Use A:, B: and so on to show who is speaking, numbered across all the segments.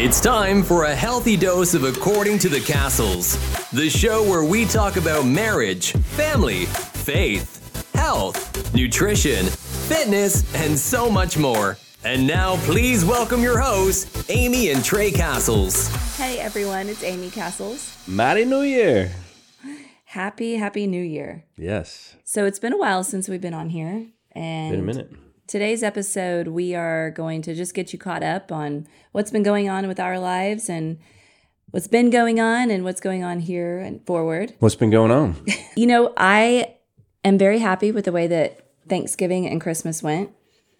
A: It's time for a healthy dose of According to the Cassles, the show where we talk about marriage, family, faith, health, nutrition, fitness, and so much more. And now, please welcome your hosts, Amy and Tray Cassles.
B: Hey everyone, it's Amy Cassles.
C: Merry New Year.
B: Happy, happy new year.
C: Yes.
B: So it's been a while since we've been on here. And
C: Been a minute.
B: Today's episode, we are going to just get you caught up on what's been going on with our lives and what's been going on and what's going on here and forward.
C: What's been going on?
B: You know, I am very happy with the way that Thanksgiving and Christmas went.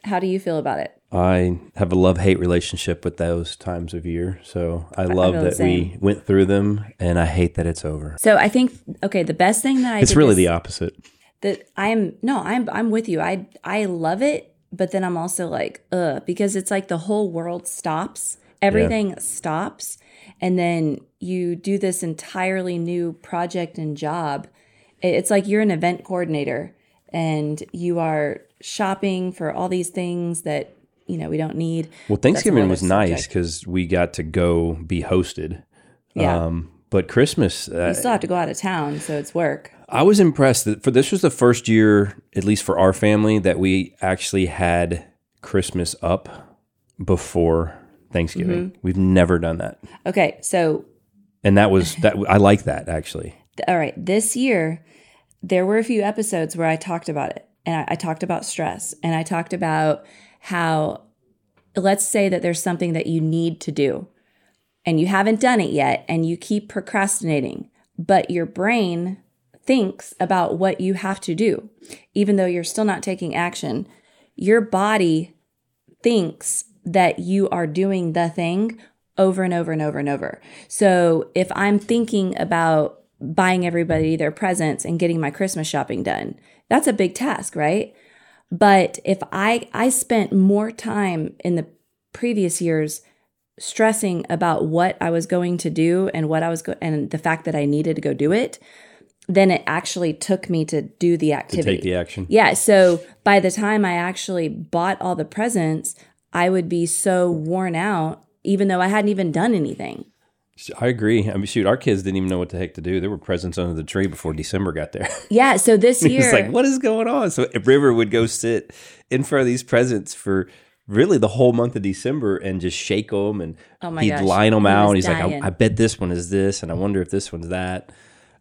B: How do you feel about it?
C: I have a love hate relationship with those times of year. So I love
B: the
C: that we went through them and I hate that it's over.
B: So I think okay, the best thing that I
C: It's really
B: this-
C: the opposite.
B: that I am no, I'm I'm with you. I I love it, but then I'm also like, ugh, because it's like the whole world stops. Everything stops. And then you do this entirely new project and job. It's like you're an event coordinator and you are shopping for all these things that, you know, we don't need.
C: Well, Thanksgiving was nice because we got to go be hosted.
B: Yeah.
C: Um, but Christmas, uh,
B: you still have to go out of town, so it's work.
C: I was impressed that for this was the first year, at least for our family, that we actually had Christmas up before Thanksgiving.
B: Mm-hmm.
C: We've never done that,
B: Okay, so
C: and that was that. I like that actually.
B: all right, this year, there were a few episodes where I talked about it. And I, I talked about stress and I talked about how, let's say that there's something that you need to do and you haven't done it yet and you keep procrastinating, but your brain thinks about what you have to do, even though you're still not taking action. Your body thinks that you are doing the thing over and over and over and over. So if I'm thinking about buying everybody their presents and getting my Christmas shopping done, that's a big task, right? But if I I spent more time in the previous years stressing about what I was going to do and what I was go- and the fact that I needed to go do it, then it actually took me to do the activity.
C: To take the action.
B: Yeah. So by the time I actually bought all the presents, I would be so worn out, even though I hadn't even done anything.
C: I agree. I mean, shoot, our kids didn't even know what the heck to do. There were presents under the tree before December got there.
B: Yeah. So this year,
C: it's like, what is going on? So River would go sit in front of these presents for really the whole month of December and just shake them, and
B: Oh my
C: he'd
B: gosh,
C: line them
B: he
C: out. And he's
B: dying.
C: like, I, I bet this one is this, and I wonder if this one's that.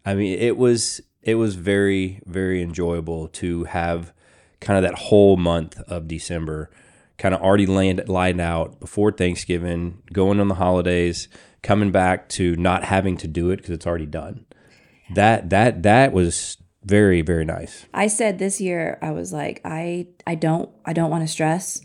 C: I mean, it was it was very very enjoyable to have kind of that whole month of December kind of already lined, lined out before Thanksgiving, going on the holidays, coming back to not having to do it because it's already done. That that that was very very nice.
B: I said this year, I was like, I, I don't, I don't want to stress.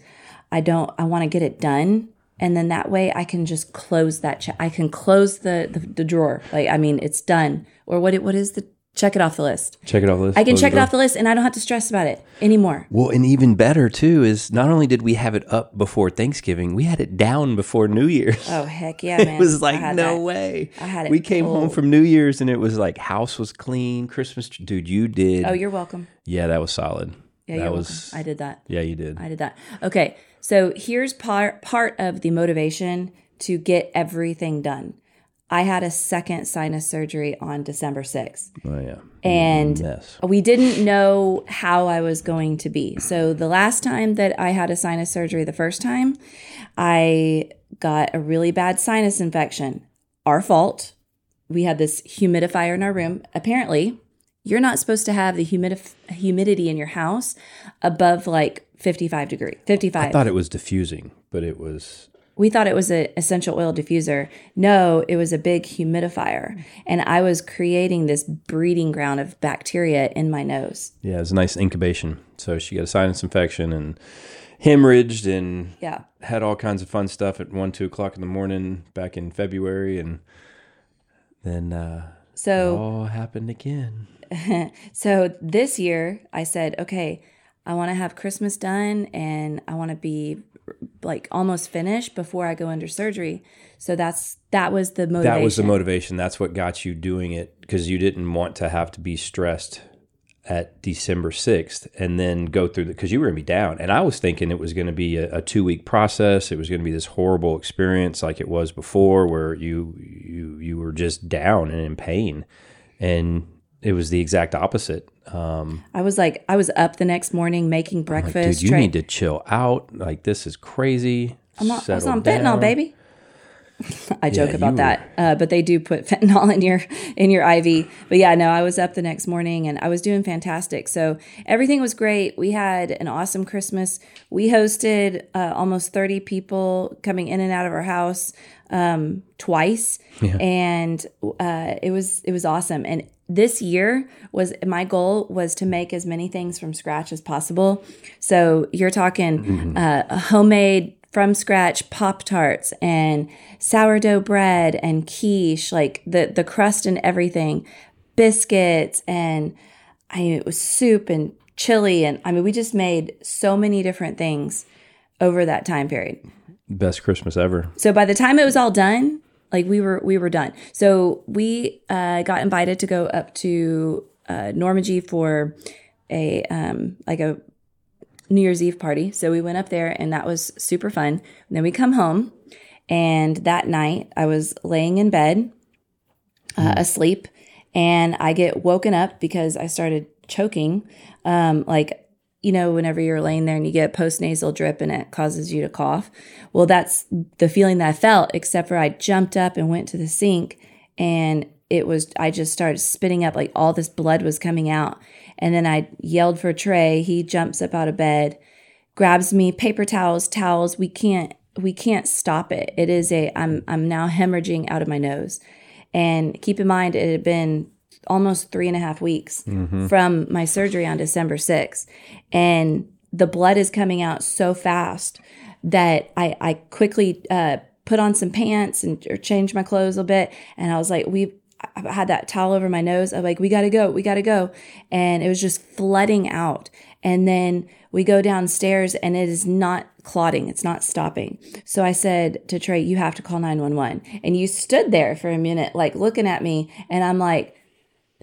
B: I don't, I want to get it done. And then that way I can just close that check. I can close the, the, the drawer. Like, I mean, it's done. Or what, it, what is the, check it off the list.
C: Check it off the list.
B: I can
C: close
B: check
C: the
B: it off the list and I don't have to stress about it anymore.
C: Well, and even better too is not only did we have it up before Thanksgiving, we had it down before New Year's.
B: Oh, heck yeah, man.
C: it was like no
B: that.
C: way.
B: I had it
C: We came home from New Year's and it was like house was clean, Christmas. Dude, you did.
B: Oh, you're welcome.
C: yeah, that was solid.
B: Yeah,
C: that
B: you're
C: was.
B: welcome. I did that.
C: Yeah, you did.
B: I did that. Okay, so here's part part of the motivation to get everything done. I had a second sinus surgery on December 6th.
C: oh yeah.
B: And we didn't know how I was going to be. So the last time that I had a sinus surgery, the first time, I got a really bad sinus infection. Our fault. We had this humidifier in our room. Apparently, you're not supposed to have the humidif- humidity in your house above like 55 degree. 55.
C: I thought it was diffusing, but it was.
B: we thought it was an essential oil diffuser. No, it was a big humidifier. And I was creating this breeding ground of bacteria in my nose.
C: Yeah, it was a nice incubation. So she got a sinus infection and hemorrhaged and
B: Yeah.
C: had all kinds of fun stuff at one, two o'clock in the morning back in February, and then uh, it
B: So
C: all happened again.
B: so this year I said, okay, I want to have Christmas done and I want to be like almost finished before I go under surgery. So that's that was the motivation.
C: That was the motivation. That's what got you doing it because you didn't want to have to be stressed at December 6th and then go through the because you were going to be down. And I was thinking it was going to be a, a two week process. It was going to be this horrible experience like it was before where you, you, you were just down and in pain. And it was the exact opposite. Um,
B: I was like, I was up the next morning making
C: like,
B: breakfast.
C: dude, you
B: trying-
C: need to chill out. Like, this is crazy.
B: I'm not, I was on fentanyl,
C: down.
B: baby. I joke
C: you
B: about that, uh, but they do put fentanyl in your in your IV. But yeah, no, I was up the next morning and I was doing fantastic. So everything was great. We had an awesome Christmas. We hosted uh, almost thirty people coming in and out of our house um, twice, and uh, it was it was awesome. And this year was my goal was to make as many things from scratch as possible. So you're talking uh, homemade from scratch pop tarts and sourdough bread and quiche, like the the crust and everything, biscuits and I mean, it was soup and chili and I mean we just made so many different things over that time period.
C: Best Christmas ever.
B: So by the time it was all done, like we were we were done. So we uh, got invited to go up to uh, Normandy for a um, like a New Year's Eve party. So we went up there and that was super fun. And then we come home and that night I was laying in bed uh, asleep and I get woken up because I started choking. Um, like, you know, whenever you're laying there and you get post nasal drip and it causes you to cough. Well, that's the feeling that I felt, except for I jumped up and went to the sink and it was, I just started spitting up like all this blood was coming out. And then I yelled for Tray. He jumps up out of bed, grabs me, paper towels, towels. We can't, we can't stop it. It is a, I'm, I'm now hemorrhaging out of my nose. And keep in mind, it had been almost three and a half weeks from my surgery on December 6th. And the blood is coming out so fast that I, I quickly uh, put on some pants and or changed my clothes a little bit. And I was like, we I had that towel over my nose. I'm like, we got to go, we got to go. And it was just flooding out. And then we go downstairs and it is not clotting. It's not stopping. So I said to Tray, you have to call 911. And you stood there for a minute, like looking at me. And I'm like,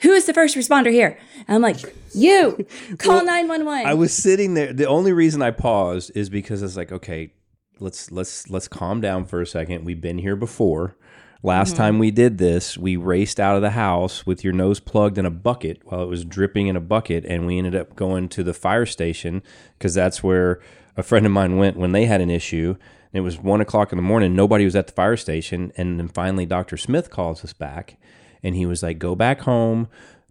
B: who is the first responder here? And I'm like, you call 911.
C: I was sitting there. The only reason I paused is because it's like, okay, let's let's let's calm down for a second. We've been here before. Last mm-hmm. time we did this, we raced out of the house with your nose plugged in a bucket while it was dripping in a bucket, and we ended up going to the fire station because that's where a friend of mine went when they had an issue. It was one o'clock in the morning. Nobody was at the fire station, and then finally, Doctor Smith calls us back, and he was like, "Go back home."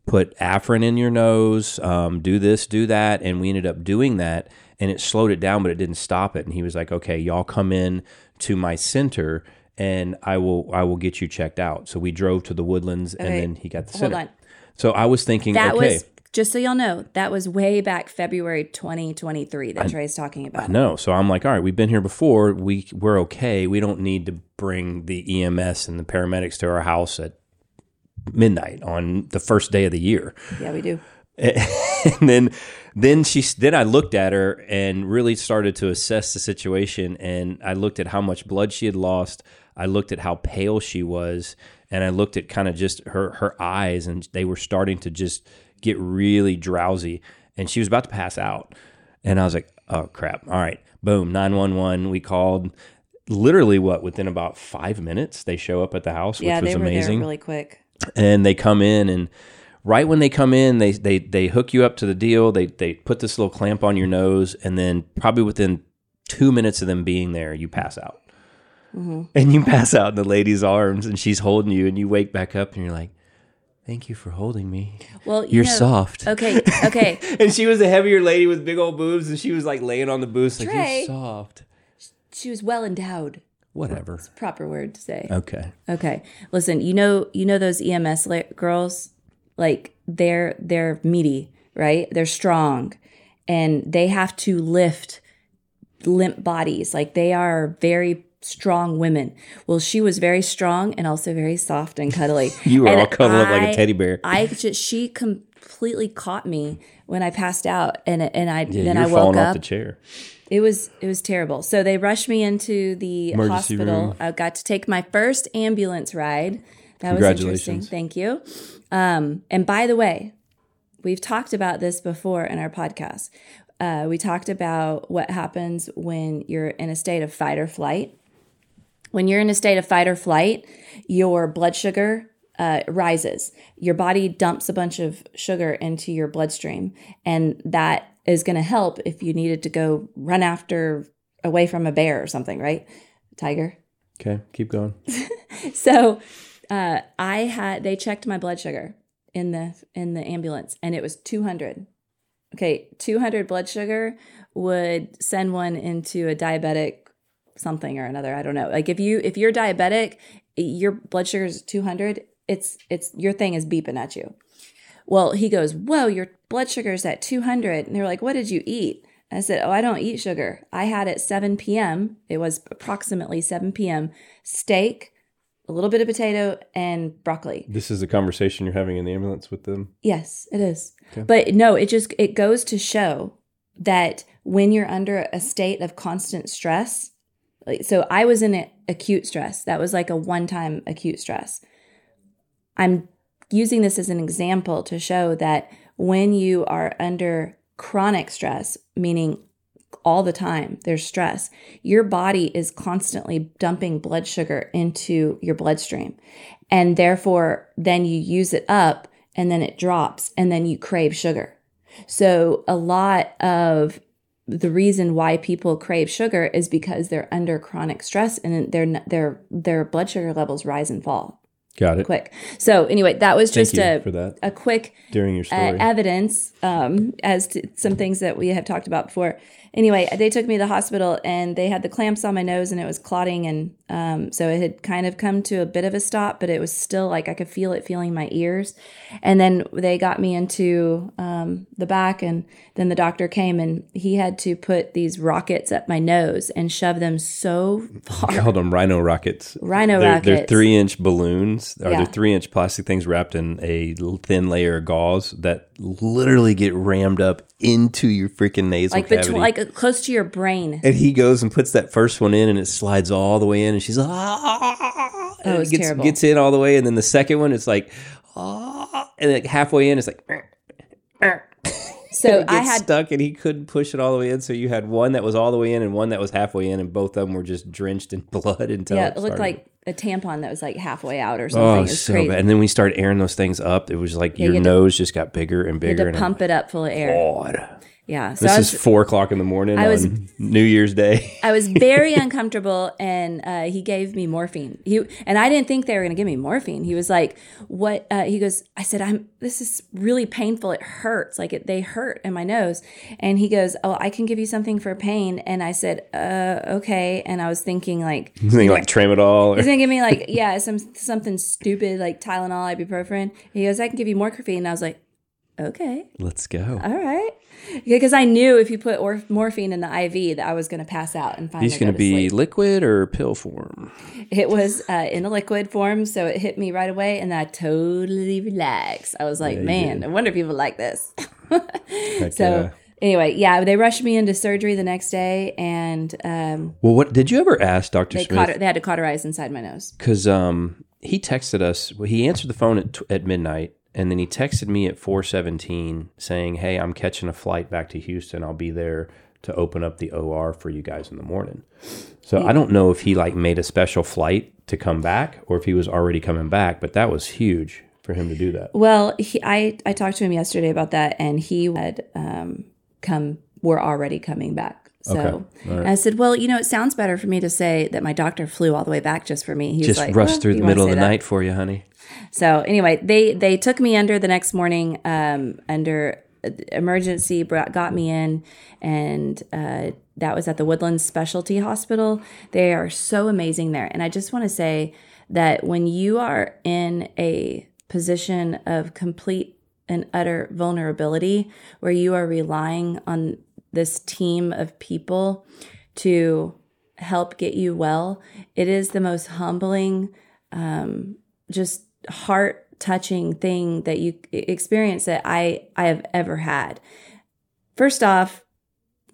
C: put Afrin in your nose, um, do this, do that. And we ended up doing that and it slowed it down, but it didn't stop it. And he was like, okay, y'all come in to my center and I will, I will get you checked out. So we drove to the woodlands and then he got the
B: hold
C: center.
B: on.
C: So I was thinking,
B: that
C: okay,
B: was, just so y'all know, that was way back February 2023 that Tray's talking about.
C: no. So I'm like, all right, we've been here before. We, we're okay. We don't need to bring the EMS and the paramedics to our house at midnight on the first day of the year.
B: Yeah, we do.
C: and then then she then I looked at her and really started to assess the situation and I looked at how much blood she had lost I looked at how pale she was and I looked at kind of just her her eyes and they were starting to just get really drowsy and she was about to pass out and I was like oh crap all right boom 911 we called literally what within about 5 minutes they show up at the house which was
B: they were
C: amazing
B: really quick.
C: And they come in and right when they come in they they they hook you up to the deal they they put this little clamp on your nose and then probably within two minutes of them being there you pass out mm-hmm. and you pass out in the lady's arms and she's holding you and you wake back up and you're like thank you for holding me
B: Well, you
C: you're
B: know-
C: soft
B: Okay, okay.
C: and she was a heavier lady with big old boobs and she was like laying on the booth like
B: Tray.
C: you're soft
B: she was well endowed.
C: Whatever
B: Proper word to say.
C: okay
B: Okay. Listen, you know, you know those EMS la- girls, like they're they're meaty, right? They're strong, and they have to lift limp bodies. Like they are very strong women. Well, she was very strong and also very soft and cuddly.
C: You were
B: And
C: all cuddled up like a teddy bear.
B: I just she completely caught me when I passed out, and and I
C: yeah
B: then I woke up.
C: off the chair
B: It was it was terrible. So they rushed me into the
C: Emergency
B: hospital.
C: room.
B: I got to take my first ambulance ride. That was interesting. Thank you. Um, and by the way, we've talked about this before in our podcast. Uh, we talked about what happens when you're in a state of fight or flight. When you're in a state of fight or flight, your blood sugar uh, rises. Your body dumps a bunch of sugar into your bloodstream, and that is going to help if you needed to go run after away from a bear or something, right? Tiger.
C: Okay, keep going.
B: So uh, I had they checked my blood sugar in the in the ambulance, and it was two hundred. Okay, two hundred blood sugar would send one into a diabetic something or another. I don't know. Like if you if you're diabetic, your blood sugar is two hundred. It's it's your thing is beeping at you. Well, he goes, Whoa, your blood sugar is at 200. And they're like, What did you eat? I said, Oh, I don't eat sugar. I had at 7 p.m., it was approximately 7 p.m., steak, a little bit of potato, and broccoli.
C: This is the conversation you're having in the ambulance with them.
B: Yes, it is. But no, it just it goes to show that when you're under a state of constant stress, like so I was in a, acute stress. That was like a one-time acute stress. I'm using this as an example to show that when you are under chronic stress, meaning all the time there's stress, your body is constantly dumping blood sugar into your bloodstream. And therefore, then you use it up and then it drops and then you crave sugar. So, a lot of the reason why people crave sugar is because they're under chronic stress and their their their blood sugar levels rise and fall
C: Got it.
B: quick. So anyway, that was just a
C: for that.
B: a quick
C: During your
B: uh,
C: story.
B: evidence um, as to some things that we have talked about before. Anyway, they took me to the hospital and they had the clamps on my nose and it was clotting, and um, so it had kind of come to a bit of a stop, but it was still like I could feel it feeling my ears. And then they got me into um, the back, and then the doctor came and he had to put these rockets up my nose and shove them so far.
C: called them rhino rockets.
B: Rhino
C: they're, They're three inch balloons, or
B: Yeah.
C: they're three inch plastic things wrapped in a thin layer of gauze that literally get rammed up into your freaking nasal
B: Like
C: cavity.
B: between, like close to your brain.
C: and he goes and puts that first one in, and it slides all the way in, and she's like, ah,
B: Oh,
C: it
B: it's
C: gets,
B: terrible.
C: gets in all the way, and then the second one, it's like, ah, and like halfway in, it's like.
B: So
C: it
B: I had
C: stuck and he couldn't push it all the way in. So you had one that was all the way in and one that was halfway in, and both of them were just drenched in blood until
B: yeah,
C: it
B: it looked
C: started-
B: like a tampon that was like halfway out or oh, something.
C: Oh,
B: it was
C: so
B: crazy.
C: bad. And then we started airing those things up. It was like
B: you
C: your
B: had to-
C: nose just got bigger and
B: You
C: bigger.
B: had to
C: and
B: pump it up full of air.
C: God.
B: Yeah. So
C: This
B: was,
C: is four o'clock in the morning
B: I was-
C: on New Year's Day.
B: I was very uncomfortable, and uh, he gave me morphine. He and I didn't think they were going to give me morphine. He was like, "What?" Uh, he goes, "I said, I'm. This is really painful. It hurts. Like it, they hurt in my nose." And he goes, "Oh, I can give you something for pain." And I said, "Uh, okay." And I was thinking like,
C: Something like tramadol.
B: He's gonna give me like yeah some something stupid like Tylenol, ibuprofen. He goes, I can give you more morphine, and I was like, okay,
C: Let's go.
B: all right, because I knew if you put or- morphine in the IV that I was gonna pass out and finally
C: He's going to
B: to
C: be
B: sleep.
C: liquid or pill form.
B: It was uh, in a liquid form, so it hit me right away, and I totally relaxed. I was like,
C: you
B: man. I wonder if people like this.
C: Heck
B: so.
C: yeah.
B: Anyway, yeah, they rushed me into surgery the next day, and um,
C: Well, what did you ever ask Dr.
B: they
C: Smith?
B: cauter- they had to cauterize inside my nose.
C: because um, he texted us. Well, he answered the phone at, tw- at midnight, and then he texted me at four seventeen saying, "Hey, I'm catching a flight back to Houston. I'll be there to open up the OR for you guys in the morning." So I don't know if he like made a special flight to come back, or if he was already coming back. But that was huge for him to do that.
B: Well, he, I I talked to him yesterday about that, and he had um, come. We're already coming back. So
C: Okay. Right.
B: I said, well, you know, it sounds better for me to say that my doctor flew all the way back just for me. He
C: Just
B: like,
C: rushed
B: "Well,
C: through the middle of the
B: that?"
C: night for you, honey.
B: So anyway, they they took me under the next morning um, under uh, emergency, brought, got me in, and uh, that was at the Woodlands Specialty Hospital. They are so amazing there, and I just want to say that when you are in a position of complete and utter vulnerability, where you are relying on this team of people to help get you well, it is the most humbling um, just heart touching thing that you experience that I I have ever had. First off,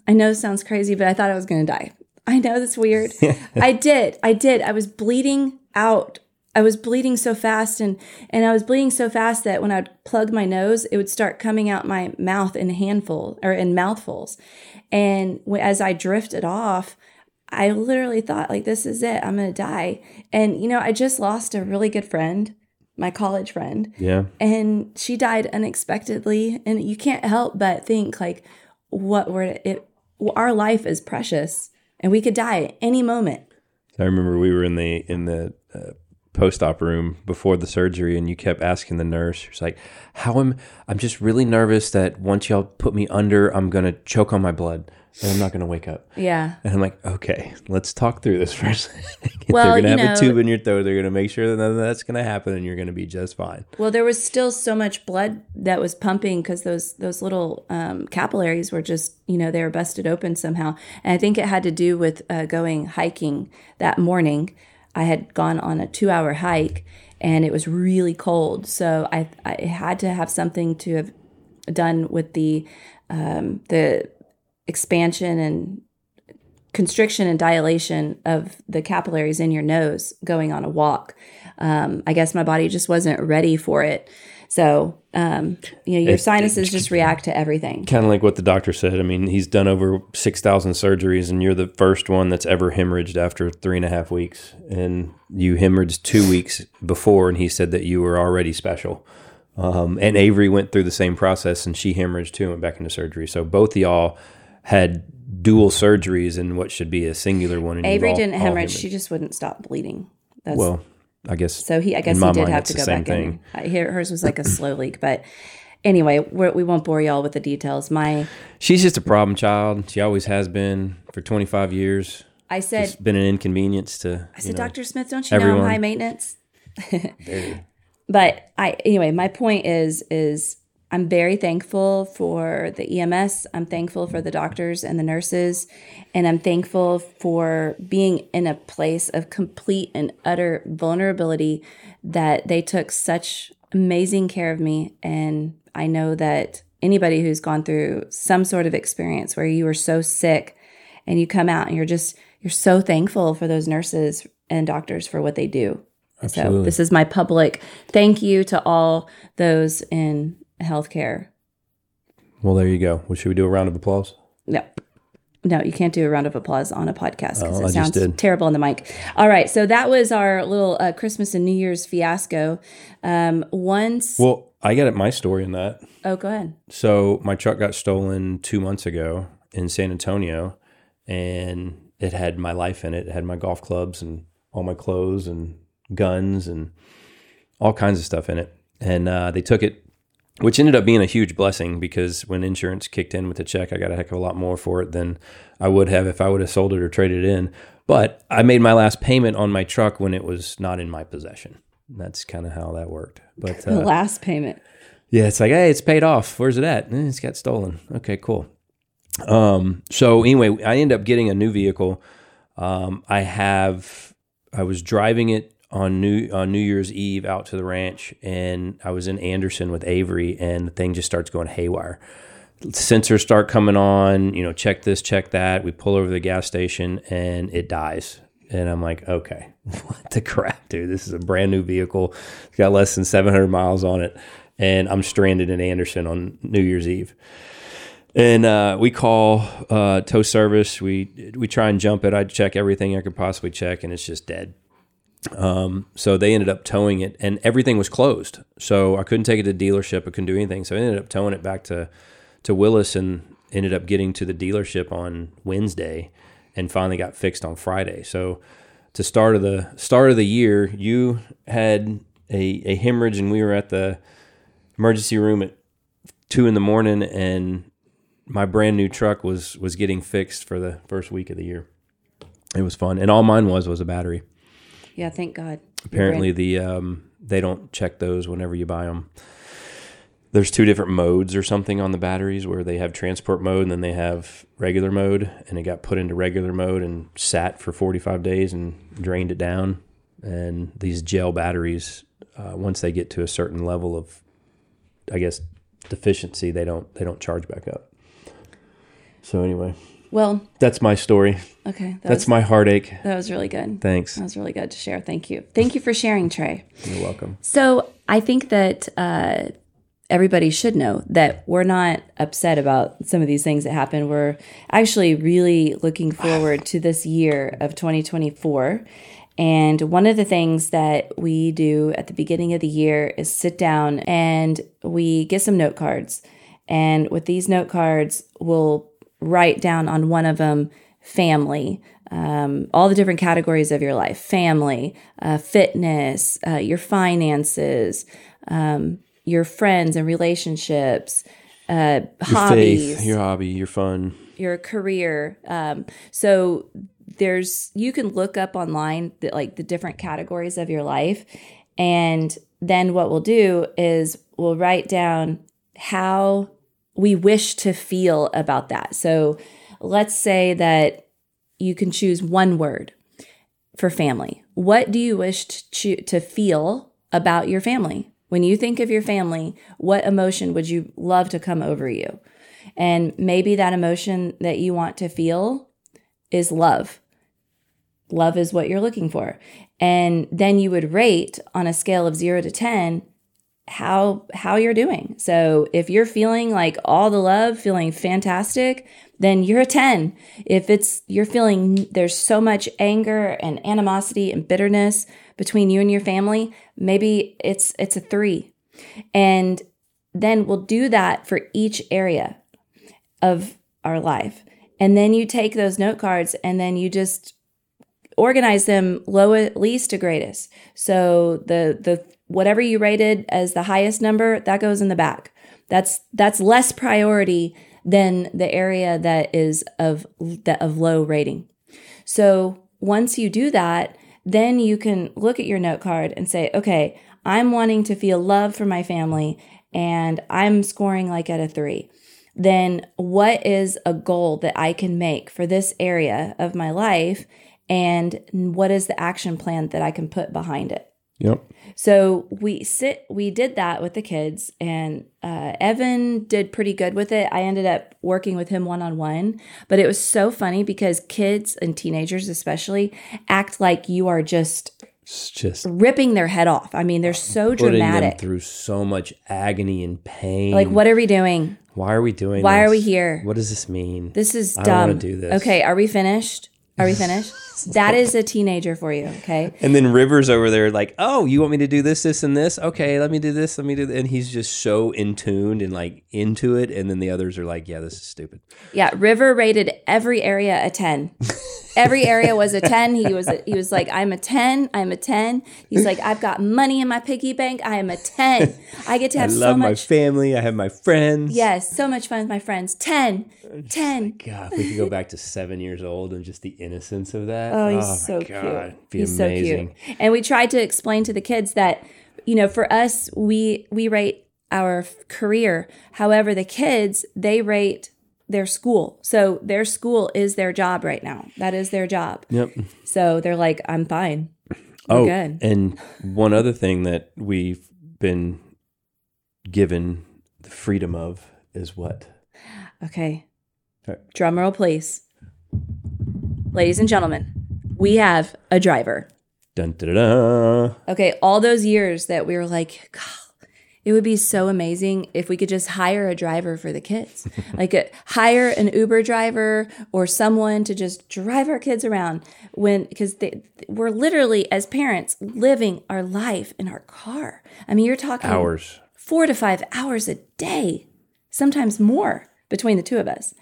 B: I know this sounds crazy, but I thought I was going to die. I know that's weird. I did. I did. I was bleeding out. I was bleeding so fast and and I was bleeding so fast that when I'd plug my nose, it would start coming out my mouth in handful or in mouthfuls. And as I drifted off, I literally thought like this is it. I'm going to die. And you know, I just lost a really good friend, my college friend.
C: Yeah.
B: And she died unexpectedly and you can't help but think like what were it our life is precious and we could die at any moment.
C: I remember we were in the in the uh, post-op room before the surgery, and you kept asking the nurse, "She's like, how am I'm just really nervous that once y'all put me under, I'm gonna choke on my blood and I'm not gonna wake up."
B: Yeah.
C: And I'm like, "Okay, let's talk through this first.
B: Well,
C: they're gonna have
B: know-
C: a tube in your throat. They're gonna make sure that none of that's gonna happen, and you're gonna be just fine."
B: Well, there was still so much blood that was pumping because those those little um, capillaries were just you know they were busted open somehow, and I think it had to do with uh, going hiking that morning. I had gone on a two hour hike, and it was really cold, so I I had to have something to have done with the um, the expansion and constriction and dilation of the capillaries in your nose going on a walk. Um, I guess my body just wasn't ready for it. So, um, you know, your
C: It-
B: sinuses just react to everything.
C: Kind of like what the doctor said. I mean, he's done over six thousand surgeries, and you're the first one that's ever hemorrhaged after three and a half weeks. And you hemorrhaged two weeks before, and he said that you were already special. Um, and Avery went through the same process, and she hemorrhaged too, and went back into surgery. So both of y'all had dual surgeries in what should be a singular one. And
B: Avery
C: all-
B: didn't hemorrhage; she just wouldn't stop bleeding. That's
C: well, I guess
B: so he. I guess he did
C: mind,
B: have to go back
C: thing.
B: in. I hers was like a slow leak, but anyway, we're, we won't bore y'all with the details. My,
C: She's just a problem child. She always has been for 25 years.
B: I said,
C: It's been an inconvenience to.
B: I said, Dr. Smith, don't you know I'm high maintenance? but I anyway, my point is is I'm very thankful for the EMS. I'm thankful for the doctors and the nurses, and I'm thankful for being in a place of complete and utter vulnerability that they took such amazing care of me and I know that anybody who's gone through some sort of experience where you were so sick and you come out and you're just you're so thankful for those nurses and doctors for what they do. So this is my public thank you to all those in healthcare.
C: Well, there you go. Well, should we do a round of applause?
B: No. No, you can't do a round of applause on a podcast because
C: Oh,
B: it
C: just
B: sounds terrible on the mic. All right, so that was our little uh, Christmas and New Year's fiasco. Um, once,
C: Well, I got it. My story in that.
B: oh, go ahead.
C: So my truck got stolen two months ago in San Antonio, and it had my life in it. It had my golf clubs and all my clothes and guns and all kinds of stuff in it. And uh, they took it, which ended up being a huge blessing because when insurance kicked in with the check, I got a heck of a lot more for it than I would have if I would have sold it or traded it in. But I made my last payment on my truck when it was not in my possession. That's kind of how that worked. But
B: The
C: uh,
B: last payment.
C: yeah, it's like, hey, it's paid off. Where's it at? Eh, it's got stolen. Okay, cool. Um, so anyway, I end up getting a new vehicle. Um, I have, I was driving it on New on New Year's Eve out to the ranch, and I was in Anderson with Avery, and the thing just starts going haywire. Sensors start coming on. You know, check this, check that. We pull over the gas station, and it dies. And I'm like, okay, what the crap, dude? This is a brand new vehicle. It's got less than 700 miles on it, and I'm stranded in Anderson on New Year's Eve. And uh, we call uh, tow service. We we try and jump it. I check everything I could possibly check, and it's just dead. Um, so they ended up towing it, and everything was closed. So I couldn't take it to dealership. I couldn't do anything. So I ended up towing it back to to Willis, and ended up getting to the dealership on Wednesday, and finally got fixed on Friday. So to start of the start of the year, you had a, a hemorrhage, and we were at the emergency room at two in the morning, and my brand new truck was was getting fixed for the first week of the year. It was fun, and all mine was was a battery.
B: Yeah, thank God.
C: Apparently, the um, they don't check those whenever you buy them. There's two different modes or something on the batteries where they have transport mode and then they have regular mode, and it got put into regular mode and sat for 45 days and drained it down. And these gel batteries, uh, once they get to a certain level of, I guess, deficiency, they don't they don't charge back up. So anyway,
B: Well,
C: That's my story.
B: okay. That
C: That's
B: was,
C: my heartache.
B: that was really good.
C: Thanks.
B: That was really good to share. Thank you. Thank you for sharing, Tray.
C: You're welcome.
B: So I think that uh, everybody should know that we're not upset about some of these things that happen. We're actually really looking forward to this year of 2024. And one of the things that we do at the beginning of the year is sit down and we get some note cards. And with these note cards, we'll write down on one of them family, um, all the different categories of your life family, uh, fitness, uh, your finances, um, your friends and relationships, uh,
C: Your
B: hobbies,
C: faith, your hobby, your fun.
B: your career. Um, so there's you can look up online the, like the different categories of your life, and then what we'll do is we'll write down how we wish to feel about that. So let's say that you can choose one word for family. What do you wish to, choo- to feel about your family? When you think of your family, what emotion would you love to come over you? And maybe that emotion that you want to feel is love. Love is what you're looking for. And then you would rate on a scale of 0 to 10 how how you're doing. So if you're feeling like all the love, feeling fantastic, then you're a 10. If it's you're feeling there's so much anger and animosity and bitterness between you and your family, maybe it's it's a 3. And then we'll do that for each area of our life. And then you take those note cards and then you just organize them lowest least to greatest. So the the whatever you rated as the highest number, that goes in the back. That's that's less priority than the area that is of that of low rating. So once you do that, then you can look at your note card and say, okay, I'm wanting to feel love for my family and I'm scoring like at a three. Then what is a goal that I can make for this area of my life? And what is the action plan that I can put behind it?
C: Yep.
B: So we sit, we did that with the kids, and uh, Evan did pretty good with it. I ended up working with him one on one, but it was so funny because kids and teenagers, especially, act like you are just
C: It's just
B: ripping their head off. I mean, they're so dramatic.
C: through so much agony and pain.
B: Like, what are we doing?
C: Why are we doing this?
B: Why are we here?
C: What does this mean?
B: This is
C: I
B: dumb.
C: do this.
B: Okay, are we finished? Are we finished? that is a teenager for you. Okay.
C: And then Rivers over there, like, oh, you want me to do this, this, and this? Okay, let me do this, let me do that. And he's just so in tuned and like into it. And then the others are like, yeah, this is stupid.
B: Yeah, River rated every area a 10. Every area was a 10. He was a, he was like I'm a 10. I'm a 10. He's like I've got money in my piggy bank. I am a 10. I get to have I
C: love
B: so
C: my
B: much
C: family. I have my friends.
B: Yes, so much fun with my friends. 10. 10.
C: God, if we could go back to seven years old and just the innocence of that.
B: Oh, he's oh,
C: my
B: so
C: God,
B: cute.
C: it'd Be
B: he's
C: amazing.
B: so cute. And we tried to explain to the kids that, you know, for us, we we rate our career. However, the kids they rate their school. So their school is their job right now. That is their job.
C: Yep.
B: So they're like, I'm fine. We're
C: Oh,
B: good.
C: and one other thing that we've been given the freedom of is what?
B: Okay.
C: Okay.
B: Drum roll, please. Ladies and gentlemen, we have a driver.
C: Dun, da, da, da.
B: Okay, all those years that we were like, God, it would be so amazing if we could just hire a driver for the kids. like a, hire an Uber driver or someone to just drive our kids around when because they, we're literally as parents living our life in our car. I mean, you're talking
C: Hours.
B: 4 to 5 hours a day, sometimes more between the two of us.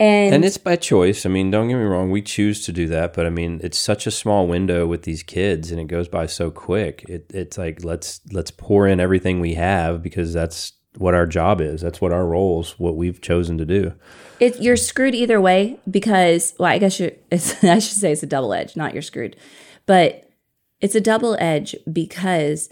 B: And,
C: And it's by choice. I mean, don't get me wrong. We choose to do that, but I mean, it's such a small window with these kids, and it goes by so quick. It, it's like let's let's pour in everything we have because that's what our job is. That's what our roles, what we've chosen to do.
B: it, you're screwed either way because well i guess you're i should say it's a double edge not you're screwed but it's a double edge because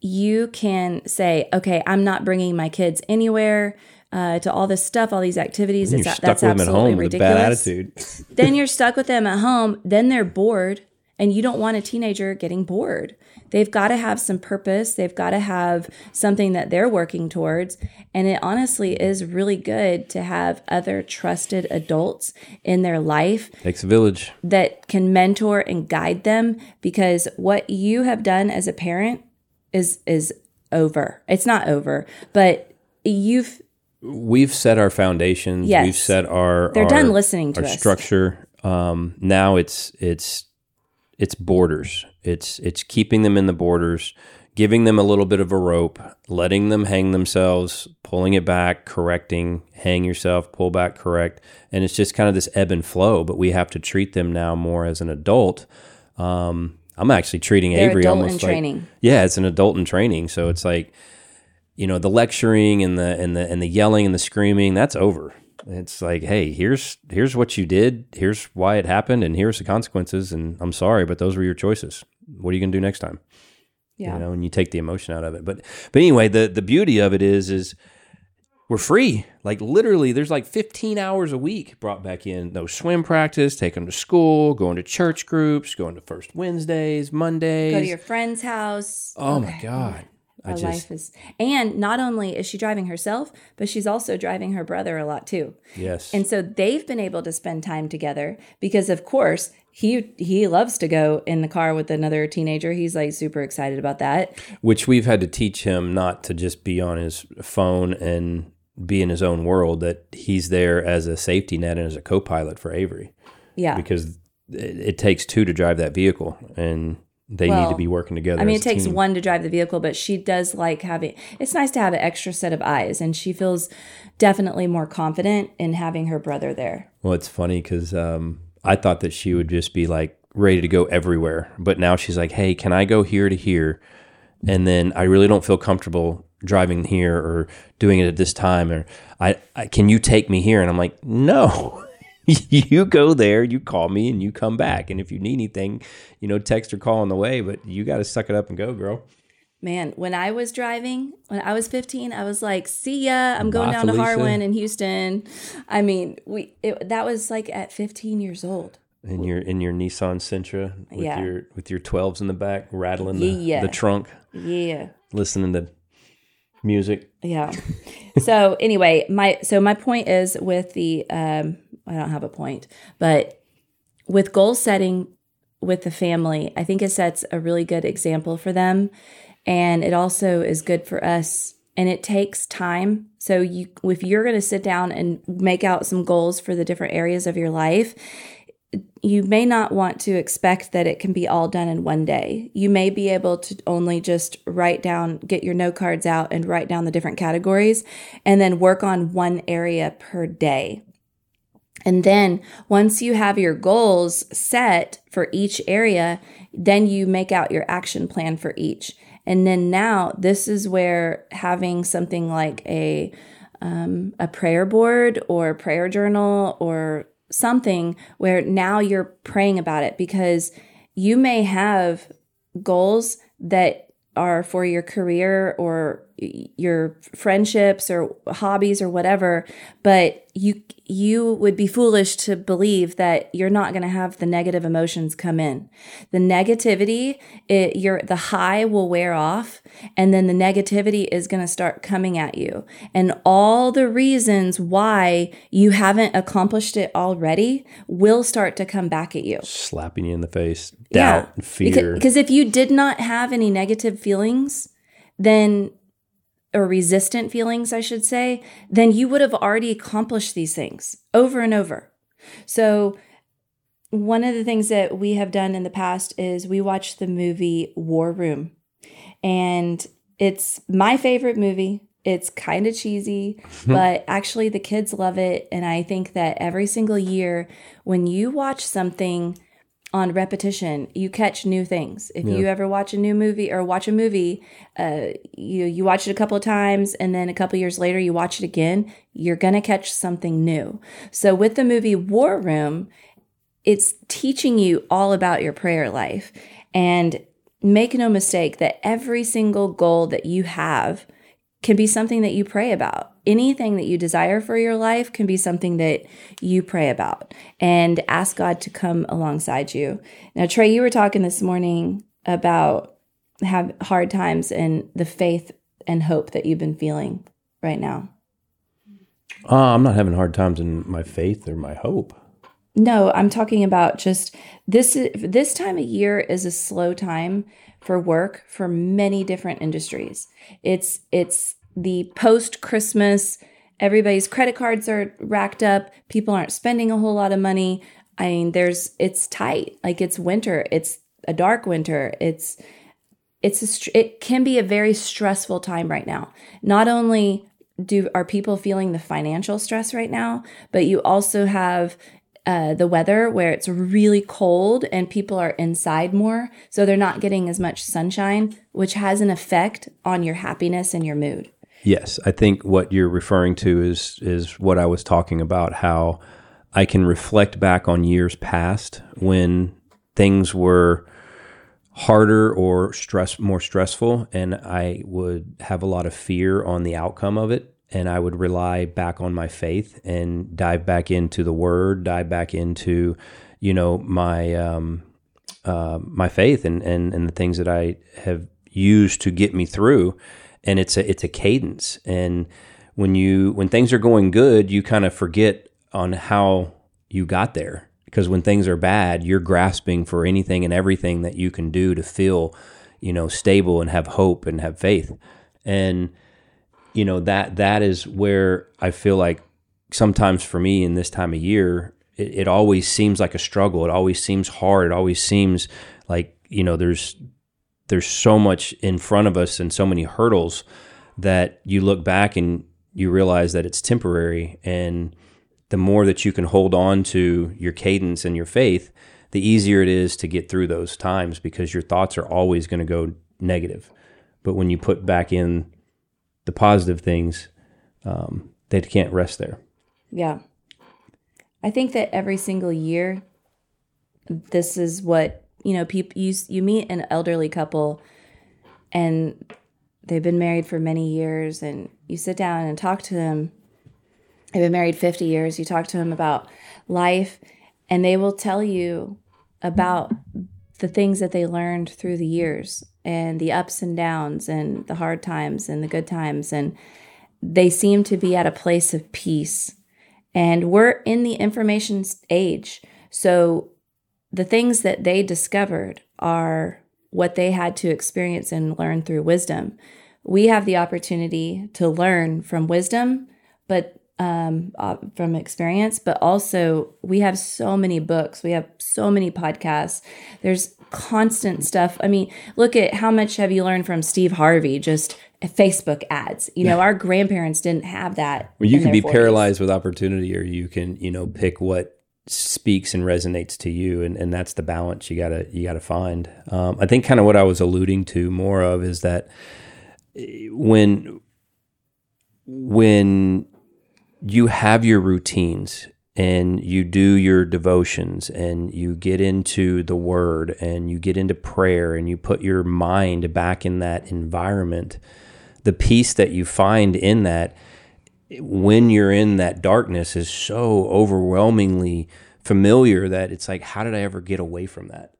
B: you can say okay i'm not bringing my kids anywhere uh, to all this stuff all these activities
C: You're
B: it's,
C: stuck
B: that's
C: with them at
B: absolutely
C: home with a
B: ridiculous
C: bad attitude.
B: then you're stuck with them at home then they're bored And you don't want a teenager getting bored. They've got to have some purpose. They've got to have something that they're working towards. And it honestly is really good to have other trusted adults in their life
C: Takes a village.
B: that can mentor and guide them because what you have done as a parent is is over. It's not over, but you've
C: We've set our foundations.
B: Yes.
C: We've set our.
B: They're
C: our-
B: done listening to
C: our
B: us.
C: structure. Um, now it's it's it's borders. It's it's keeping them in the borders, giving them a little bit of a rope, letting them hang themselves, pulling it back, correcting, hang yourself, pull back, correct, and it's just kind of this ebb and flow. But we have to treat them now more as an adult. Um, I'm actually treating
B: They're
C: Avery
B: adult in
C: almost like
B: training.
C: yeah, it's an adult in training. So it's like you know the lecturing and the and the and the yelling and the screaming that's over. It's like hey here's here's what you did here's why it happened and here's the consequences and i'm sorry but those were your choices. What are you going to do next time?
B: Yeah.
C: you know and you take the emotion out of it. But but anyway the the beauty of it is is we're free. Like literally there's like 15 hours a week brought back in. No swim practice take them to school going to church groups going to first wednesdays mondays.
B: Go to your friend's house.
C: oh my god i just
B: life is, and not only is she driving herself, but she's also driving her brother a lot too.
C: yes
B: And so they've been able to spend time together because, of course, he he loves to go in the car with another teenager. He's like super excited about that.
C: which we've had to teach him not to just be on his phone and be in his own world that he's there as a safety net and as a co-pilot for Avery
B: Yeah.
C: because it, it takes two to drive that vehicle and they need to be working together
B: I mean, it takes
C: team.
B: one to drive the vehicle, but she does like having. It's nice to have an extra set of eyes, and she feels definitely more confident in having her brother there.
C: well it's funny because um, I thought that she would just be like ready to go everywhere but now she's like hey can I go here to here and then I really don't feel comfortable driving here or doing it at this time or I, I can you take me here and I'm like no you go there you call me and you come back and if you need anything you know text or call on the way but you got to suck it up and go girl
B: Man, when I was driving, when I was 15, I was like, "See ya, I'm going
C: Bye,
B: down to Harwin in Houston." I mean, we it, that was like at 15 years old.
C: in your in your Nissan Sentra with
B: Yeah.
C: your with your 12s in the back rattling the,
B: Yeah.
C: the trunk
B: Yeah.
C: listening to music
B: Yeah. so anyway, my so my point is with the um I don't have a point, but with goal setting with the family, I think it sets a really good example for them and it also is good for us and it takes time. So you if you're going to sit down and make out some goals for the different areas of your life, you may not want to expect that it can be all done in one day. You may be able to only just write down, get your note cards out and write down the different categories and then work on one area per day. And then once you have your goals set for each area, then you make out your action plan for each. And then now this is where having something like a um, a prayer board or prayer journal or something where now you're praying about it because you may have goals that are for your career or your friendships or hobbies or whatever but you you would be foolish to believe that you're not going to have the negative emotions come in. The negativity it, your the high will wear off and then the negativity is going to start coming at you. And all the reasons why you haven't accomplished it already will start to come back at you.
C: Slapping you in the face doubt and fear.
B: because if you did not have any negative feelings, then or resistant feelings, I should say, then you would have already accomplished these things over and over. So one of the things that we have done in the past is we watched the movie War Room. And it's my favorite movie. It's kind of cheesy, but actually the kids love it. And I think that every single year when you watch something on repetition, you catch new things. If you ever watch a new movie or watch a movie, uh, you you watch it a couple of times and then a couple years later you watch it again, you're gonna catch something new. So with the movie War Room, it's teaching you all about your prayer life. And make no mistake that every single goal that you have can be something that you pray about. Anything that you desire for your life can be something that you pray about and ask God to come alongside you. Now, Trey, you were talking this morning about have hard times and the faith and hope that you've been feeling right now.
C: Uh, I'm not having hard times in my faith or my hope.
B: No, I'm talking about just this this time of year is a slow time for work for many different industries. It's it's the post Christmas everybody's credit cards are racked up, people aren't spending a whole lot of money. I mean, there's it's tight. Like it's winter. It's a dark winter. It's it's a, it can be a very stressful time right now. Not only do are people feeling the financial stress right now, but you also have uh, the weather where it's really cold and people are inside more. So they're not getting as much sunshine, which has an effect on your happiness and your mood.
C: Yes, I think what you're referring to is is what I was talking about. How I can reflect back on years past when things were harder or stress more stressful, and I would have a lot of fear on the outcome of it and I would rely back on my faith and dive back into the Word, dive back into, you know, my um, uh, my faith and, and and the things that I have used to get me through. And it's a it's a cadence. And when you when things are going good, you kind of forget on how you got there. Because when things are bad, you're grasping for anything and everything that you can do to feel, you know, stable and have hope and have faith. And you know that that is where I feel like sometimes for me in this time of year, it, it always seems like a struggle. It always seems hard. It always seems like you know there's there's so much in front of us and so many hurdles that you look back and you realize that it's temporary and the more that you can hold on to your cadence and your faith the easier it is to get through those times because your thoughts are always going to go negative but when you put back in the positive things, um, they can't rest there.
B: Yeah. I think that every single year, this is what, you know, people, you, you meet an elderly couple and they've been married for many years and you sit down and talk to them. They've been married 50 years. You talk to them about life and they will tell you about the things that they learned through the years and the ups and downs and the hard times and the good times. And they seem to be at a place of peace. And we're in the information age. So the things that they discovered are what they had to experience and learn through wisdom. We have the opportunity to learn from wisdom, but um, uh, from experience, but also we have so many books, we have so many podcasts. There's constant stuff. I mean, look at how much have you learned from Steve Harvey? Just Facebook ads. You know, our grandparents didn't have that.
C: Well, you can be 40s. paralyzed with opportunity, or you can, you know, pick what speaks and resonates to you, and, and that's the balance you gotta you gotta find. Um, I think kind of what I was alluding to more of is that eh, when when you have your routines and you do your devotions and you get into the word and you get into prayer and you put your mind back in that environment, the peace that you find in that when you're in that darkness is so overwhelmingly familiar that it's like, how did I ever get away from that?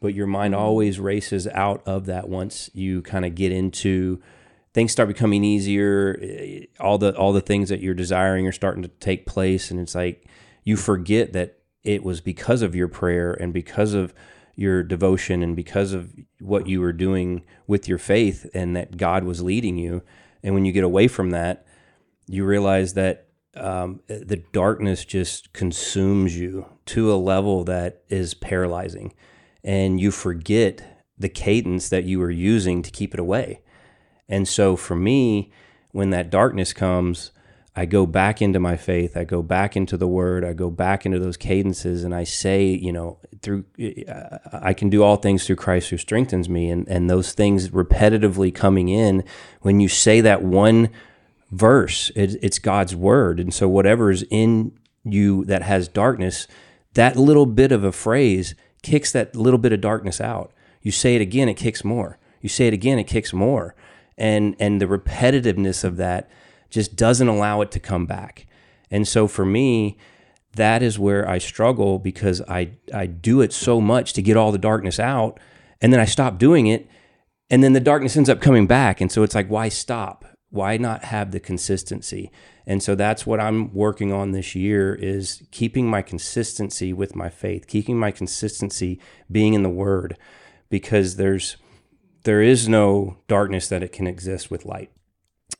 C: But your mind always races out of that once you kind of get into things start becoming easier eh, all the all the things that you're desiring are starting to take place and it's like you forget that it was because of your prayer and because of your devotion and because of what you were doing with your faith and that God was leading you and when you get away from that you realize that um, the darkness just consumes you to a level that is paralyzing and you forget the cadence that you were using to keep it away and so for me, when that darkness comes, I go back into my faith. I go back into the word. I go back into those cadences and I say, you know, through, I can do all things through Christ who strengthens me. And, and those things repetitively coming in, when you say that one verse, it, it's God's word. And so whatever is in you that has darkness, that little bit of a phrase kicks that little bit of darkness out. You say it again, it kicks more. You say it again, it kicks more and and the repetitiveness of that just doesn't allow it to come back. And so for me, that is where I struggle because I I do it so much to get all the darkness out, and then I stop doing it, and then the darkness ends up coming back. And so it's like, why stop? Why not have the consistency? And so that's what I'm working on this year is keeping my consistency with my faith, keeping my consistency being in the Word, because there's there is no darkness that it can exist with light.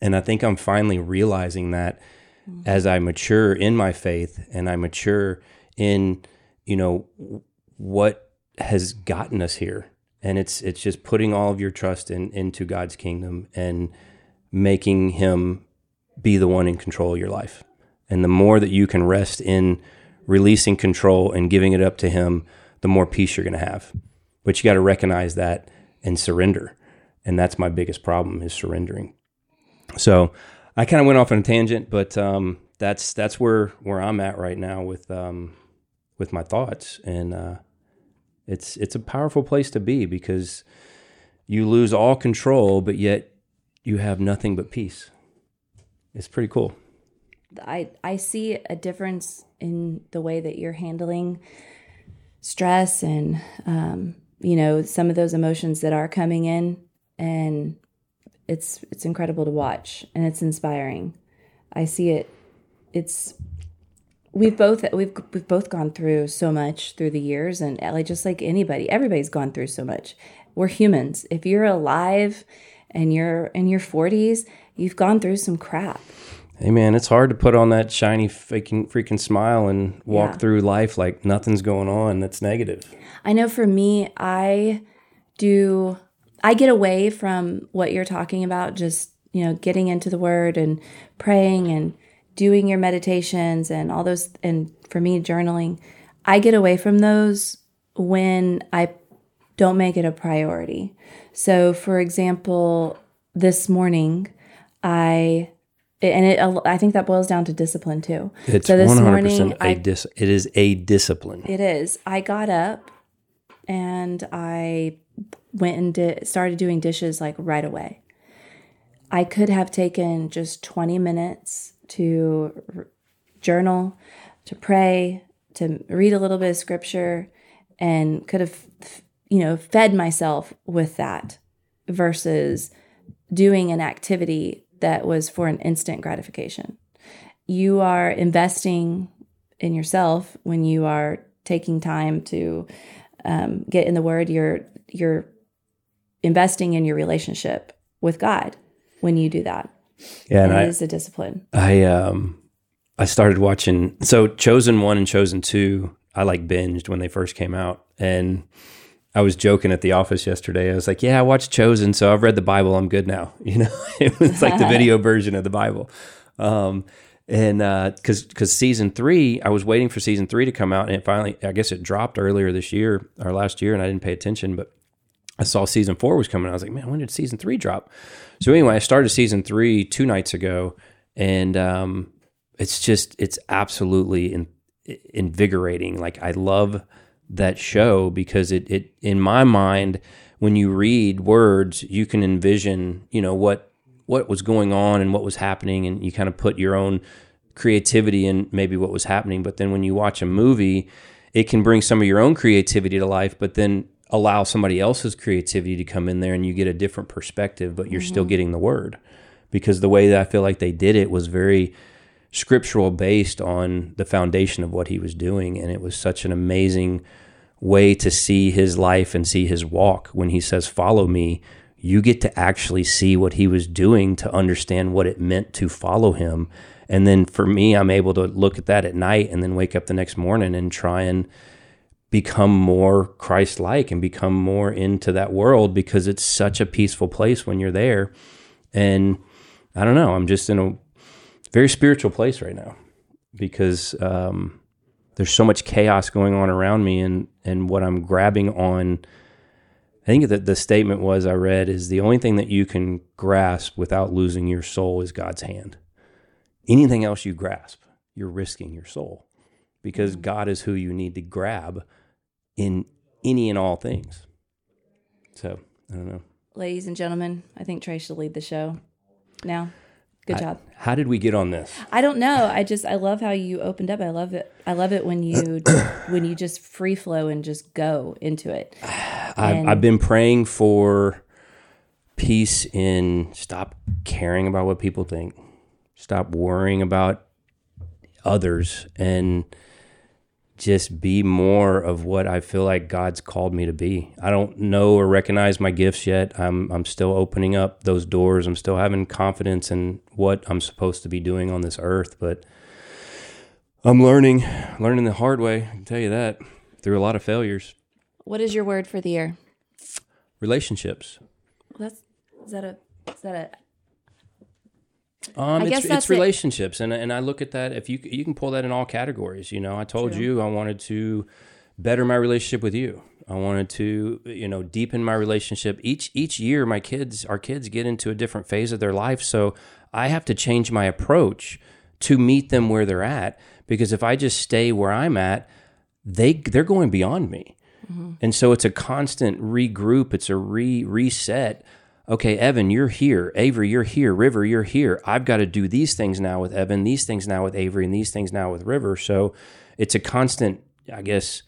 C: And I think I'm finally realizing that mm-hmm. as I mature in my faith and I mature in, you know, what has gotten us here. And it's it's just putting all of your trust in into God's kingdom and making him be the one in control of your life. And the more that you can rest in releasing control and giving it up to him, the more peace you're going to have. But you got to recognize that and surrender. And that's my biggest problem is surrendering. So I kind of went off on a tangent, but um, that's that's where where I'm at right now with um, with my thoughts, and uh, it's it's a powerful place to be because you lose all control, but yet you have nothing but peace. It's pretty cool.
B: I I see a difference in the way that you're handling stress and um, you know some of those emotions that are coming in, and it's it's incredible to watch and it's inspiring. I see it. It's we've both we've we've both gone through so much through the years, and like just like anybody, everybody's gone through so much. We're humans. If you're alive and you're in your 40s, you've gone through some crap.
C: Hey man, it's hard to put on that shiny freaking freaking smile and walk
B: Yeah.
C: through life like nothing's going on that's negative.
B: I know for me, I do, I get away from what you're talking about, just, you know, getting into the word and praying and doing your meditations and all those. And for me, journaling, I get away from those when I don't make it a priority. So, for example, this morning, I, and it, I think that boils down to discipline too.
C: It's
B: so this
C: one hundred
B: morning,
C: percent a
B: I
C: dis. It is a discipline.
B: it is. I got up and I went and did, started doing dishes like right away. I could have taken just 20 minutes to r- journal, to pray, to read a little bit of scripture, and could have, you know, fed myself with that versus doing an activity that was for an instant gratification. You are investing in yourself when you are taking time to um, get in the Word. You're you're investing in your relationship with God when you do that.
C: Yeah, and
B: And
C: I,
B: it is a discipline.
C: I um I started watching so Chosen One and Chosen Two. I like binged when they first came out, and I was joking at the office yesterday. I was like, "Yeah, I watched Chosen, so I've read the Bible. I'm good now." You know, it was like the video version of the Bible. Um, and because because season three, I was waiting for season three to come out, and it finally, I guess it dropped earlier this year or last year, and I didn't pay attention, but I saw season four was coming. I was like, man, when did season three drop? So anyway, I started season three two nights ago, and um, it's just it's absolutely in, invigorating. Like I love that show because it it in my mind, when you read words, you can envision you know what what was going on and what was happening, and you kind of put your own creativity in maybe what was happening. But then when you watch a movie, it can bring some of your own creativity to life, but then allow somebody else's creativity to come in there and you get a different perspective, but you're still mm-hmm. getting the word. Because the way that I feel like they did it was very scriptural based on the foundation of what he was doing. And it was such an amazing way to see his life and see his walk. When he says, Follow me, you get to actually see what he was doing to understand what it meant to follow him. And then for me, I'm able to look at that at night and then wake up the next morning and try and become more Christ like and become more into that world because it's such a peaceful place when you're there. And I don't know, I'm just in a very spiritual place right now because um, there's so much chaos going on around me and, and what I'm grabbing on. I think that the statement was I read is the only thing that you can grasp without losing your soul is God's hand. Anything else you grasp, you're risking your soul because mm. God is who you need to grab in any and all things. So I don't know.
B: ladies and gentlemen, I think Tray should lead the show now. Good job.
C: How did we get on this?
B: I don't know. I just I love how you opened up. I love it. I love it when you when you just free flow and just go into it.
C: I've, I've been praying for peace in stop caring about what people think, stop worrying about others, and just be more of what I feel like God's called me to be. I don't know or recognize my gifts yet. I'm I'm still opening up those doors. I'm still having confidence in what I'm supposed to be doing on this earth, but I'm learning, learning the hard way. I can tell you that through a lot of failures.
B: What is your word for the year?
C: Relationships.
B: That's is that a is that a
C: Um,
B: I
C: it's, it's
B: it.
C: relationships, and and I look at that. If you you can pull that in all categories, you know, I told you I wanted to better my relationship with you. I wanted to you know deepen my relationship. Each each year, my kids, our kids, get into a different phase of their life, so I have to change my approach to meet them where they're at. Because if I just stay where I'm at, they they're going beyond me. And so it's a constant regroup, it's a re reset. Okay, Evan, you're here. Avery, you're here. River, you're here. I've got to do these things now with Evan, these things now with Avery, and these things now with River. So it's a constant, I guess,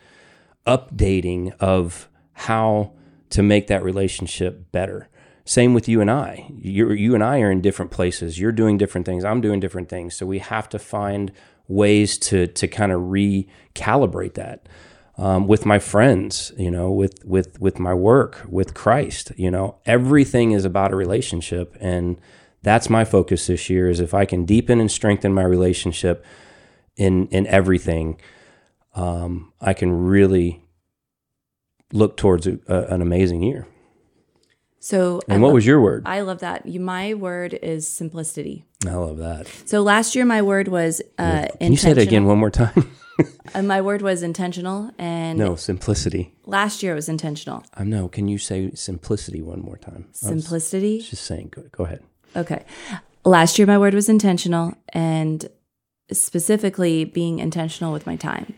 C: updating of how to make that relationship better. Same with you and I. You you and I are in different places. You're doing different things. I'm doing different things. So we have to find ways to to kind of recalibrate that. Um, with my friends, you know, with with with my work, with Christ, you know, everything is about a relationship, and that's my focus this year. Is if I can deepen and strengthen my relationship in in everything, um, I can really look towards a, a, an amazing year.
B: so? I
C: And what
B: love-
C: was your word?
B: I love that. You, my word is simplicity.
C: I love that.
B: So last year my word was uh,
C: Can you say it again one more time?
B: Uh, my word was intentional, and
C: no, simplicity.
B: last year it was intentional.
C: I know. Can you say simplicity one more time? I
B: Simplicity.
C: just saying. Go, go ahead.
B: Okay. Last year, my word was intentional and specifically being intentional with my time.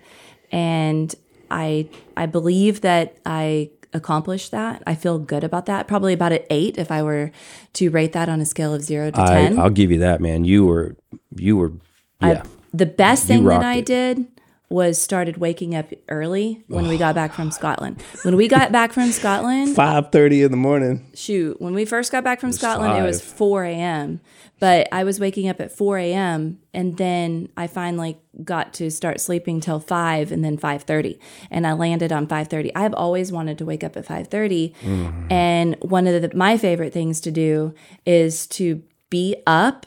B: And I, I believe that I accomplished that. I feel good about that. Probably about an eight if I were to rate that on a scale of zero to
C: I,
B: 10.
C: I'll give you that, man. You were, you were, yeah.
B: the best thing that I
C: it.
B: did was started waking up early when we got back from Scotland. When we got back from Scotland,
C: Five thirty in the morning.
B: shoot, when we first got back from Scotland, it was 4 a.m. But I was waking up at 4 a.m. and then I finally got to start sleeping till 5 and then 5.30 and I landed on 5.30. I've always wanted to wake up at 5.30 mm-hmm. and one of the, my favorite things to do is to be up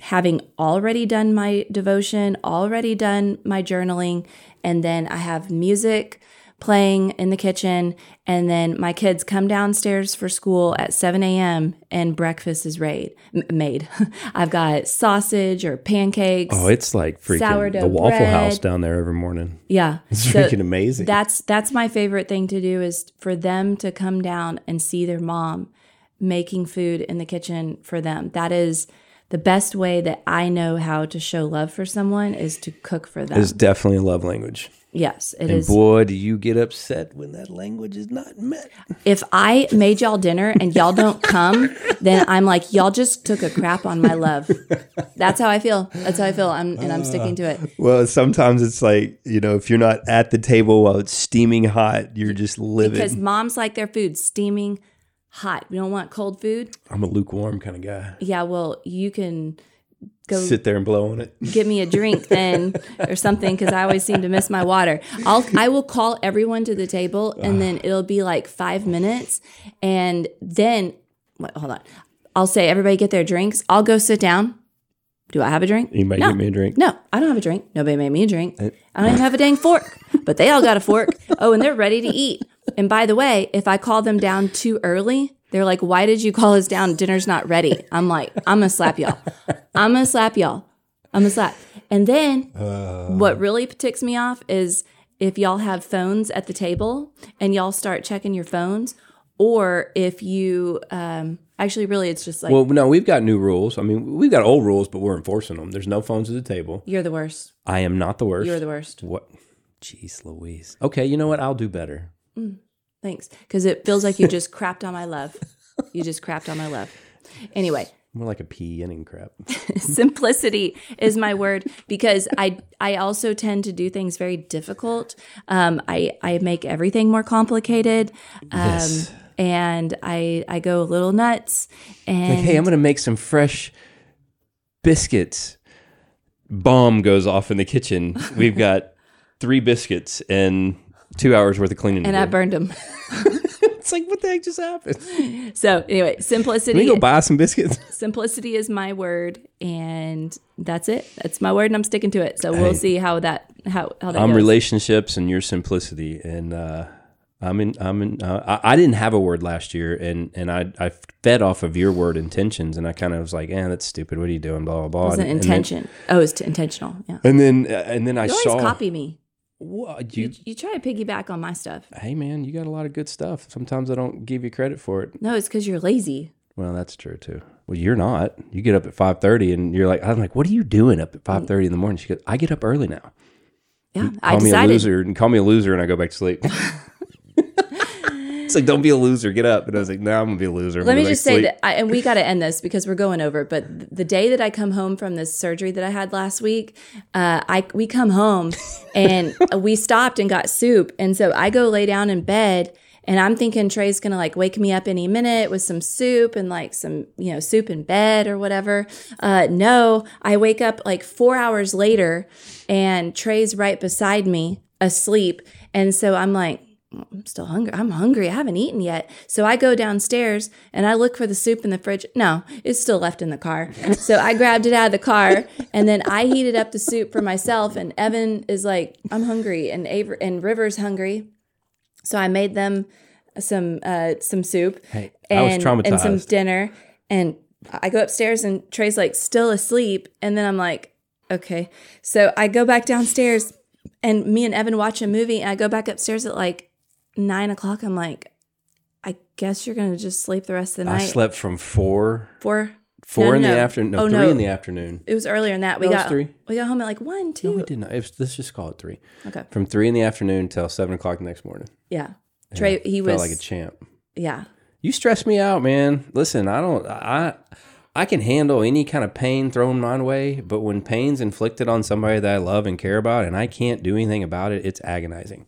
B: having already done my devotion, already done my journaling, and then I have music playing in the kitchen, and then my kids come downstairs for school at 7 a.m. and breakfast is made. m- made. I've got sausage or pancakes.
C: Oh, it's like freaking
B: Sourdough
C: the Waffle
B: bread.
C: House down there every morning.
B: yeah,
C: It's
B: So
C: freaking amazing.
B: That's that's my favorite thing to do is for them to come down and see their mom making food in the kitchen for them. That is the best way that I know how to show love for someone is to cook for them.
C: it's definitely a love language.
B: yes, it
C: And
B: is.
C: boy, do you get upset when that language is not met.
B: if I made y'all dinner and y'all don't come, then I'm like y'all just took a crap on my love. That's how I feel. That's how I feel. I'm and I'm sticking to it.
C: Well, sometimes it's like you know, if you're not at the table while it's steaming hot, you're just living.
B: Because moms like their food steaming hot. We don't want cold food.
C: I'm a lukewarm kind of guy.
B: Yeah, well, you can go
C: Sit there and blow on it.
B: get me a drink then or something because I always seem to miss my water. I'll I will call everyone to the table and then ah. it'll be like five minutes and then wait, hold on. I'll say everybody get their drinks. I'll go sit down. Do I have a drink?
C: Anybody
B: no.
C: get me a drink?
B: No, I don't have a drink. Nobody made me a drink. Eh. I don't even have a dang fork, but they all got a fork. Oh, and they're ready to eat. And by the way, if I call them down too early, they're like, why did you call us down? Dinner's not ready. I'm like, I'm going to slap y'all. I'm going to slap y'all. I'm going to slap. And then what really ticks me off is if y'all have phones at the table and y'all start checking your phones, or if you, um, actually, really, it's just like,
C: Well, no, we've got new rules. I mean, we've got old rules, but we're enforcing them. There's no phones at the table.
B: you're the worst.
C: I am not the worst.
B: You're the worst.
C: What? Jeez, Louise. Okay, you know what? I'll do better.
B: Thanks. Because it feels like you just crapped on my love. You just crapped on my love. Anyway,
C: More like a pea inning crap.
B: simplicity is my word because I I also tend to do things very difficult. Um, I I make everything more complicated. Um,
C: Yes.
B: And I I go a little nuts. And
C: Like, hey, I'm gonna make some fresh biscuits. Bomb goes off in the kitchen. We've got three biscuits and two hours worth of cleaning.
B: and I
C: do.
B: burned them.
C: It's like what the heck just happened?
B: So anyway, simplicity.
C: we
B: simplicity
C: go buy some biscuits?
B: simplicity is my word, and that's it. That's my word, and I'm sticking to it. So we'll see how that how how that
C: I'm
B: goes.
C: relationships and your simplicity, and uh, I'm in. I'm in. Uh, I, I didn't have a word last year, and and I I fed off of your word intentions, and I kind of was like, eh, that's stupid. What are you doing? Blah blah blah.
B: It wasn't
C: and,
B: intention. oh, it's t- intentional. Yeah.
C: And then and then, uh, and then I
B: You always
C: saw.
B: copy me.
C: What, uh,
B: You,
C: you,
B: you try to piggyback on my stuff.
C: hey man, you got a lot of good stuff. Sometimes I don't give you credit for it.
B: No, it's because you're lazy.
C: Well, that's true too. Well, you're not. You get up at five thirty, and you're like, I'm like, what are you doing up at mm. five thirty in the morning? She goes, I get up early now.
B: Yeah, I
C: Call me a loser and call me a loser, and I go back to sleep. it's like, don't be a loser, get up. And I was like, no, I'm gonna be a loser. I'm
B: Let me just
C: to
B: say that, I, and we got to end this because we're going over. But the day that I come home from this surgery that I had last week, uh, I we come home and we stopped and got soup, and so I go lay down in bed. And I'm thinking Tray's gonna like wake me up any minute with some soup and like some, you know, soup in bed or whatever. Uh, no, I wake up like four hours later and Tray's right beside me asleep. And so I'm like, I'm still hungry. I'm hungry. I haven't eaten yet. So I go downstairs and I look for the soup in the fridge. No, it's still left in the car. So I grabbed it out of the car and then I heated up the soup for myself. And Evan is like, I'm hungry, and Aver- and River's hungry. So I made them some uh, some soup
C: Hey, I was
B: and, and some dinner. And I go upstairs and Tray's like still asleep. And then I'm like, okay. So I go back downstairs and me and Evan watch a movie. And I go back upstairs at like nine o'clock. I'm like, I guess you're to just sleep the rest of the night.
C: I slept from four
B: Four.
C: four
B: No,
C: in
B: no.
C: the afternoon. No,
B: Oh,
C: three
B: no.
C: in the afternoon.
B: It was earlier than that. We
C: No, it was
B: got
C: three.
B: we got home at like one, two.
C: No, we did not. It was, let's just call it three.
B: Okay.
C: From three in the afternoon till seven o'clock the next morning.
B: Yeah. Tray, he
C: Felt
B: was
C: like a champ.
B: yeah.
C: You stress me out, man. Listen, I don't. I I can handle any kind of pain thrown my way, but when pain's inflicted on somebody that I love and care about, and I can't do anything about it, it's agonizing.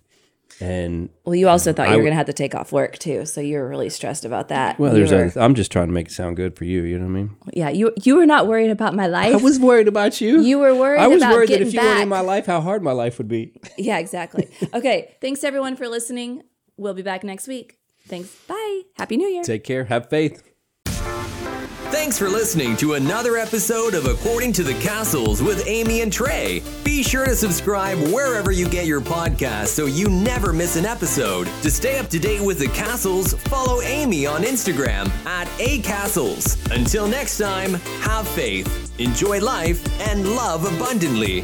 C: And
B: Well, you also thought you
C: I
B: were going to have to take off work too, so you were really stressed about that.
C: well,
B: You
C: there's.
B: were-
C: A, I'm just trying to make it sound good for you. You know what I mean?
B: yeah. You you were not worried about my life.
C: I was worried about you.
B: You were worried
C: I was worried that if you weren't in my life, how hard my life would be.
B: Yeah, exactly. Okay. Thanks everyone for listening. We'll be back next week. Thanks. Bye. Happy New Year.
C: Take care. Have faith.
A: Thanks for listening to another episode of According to the Cassles with Amy and Tray. Be sure to subscribe wherever you get your podcasts so you never miss an episode. To stay up to date with the Cassles, follow Amy on Instagram at acastles. Until next time, have faith, enjoy life, and love abundantly.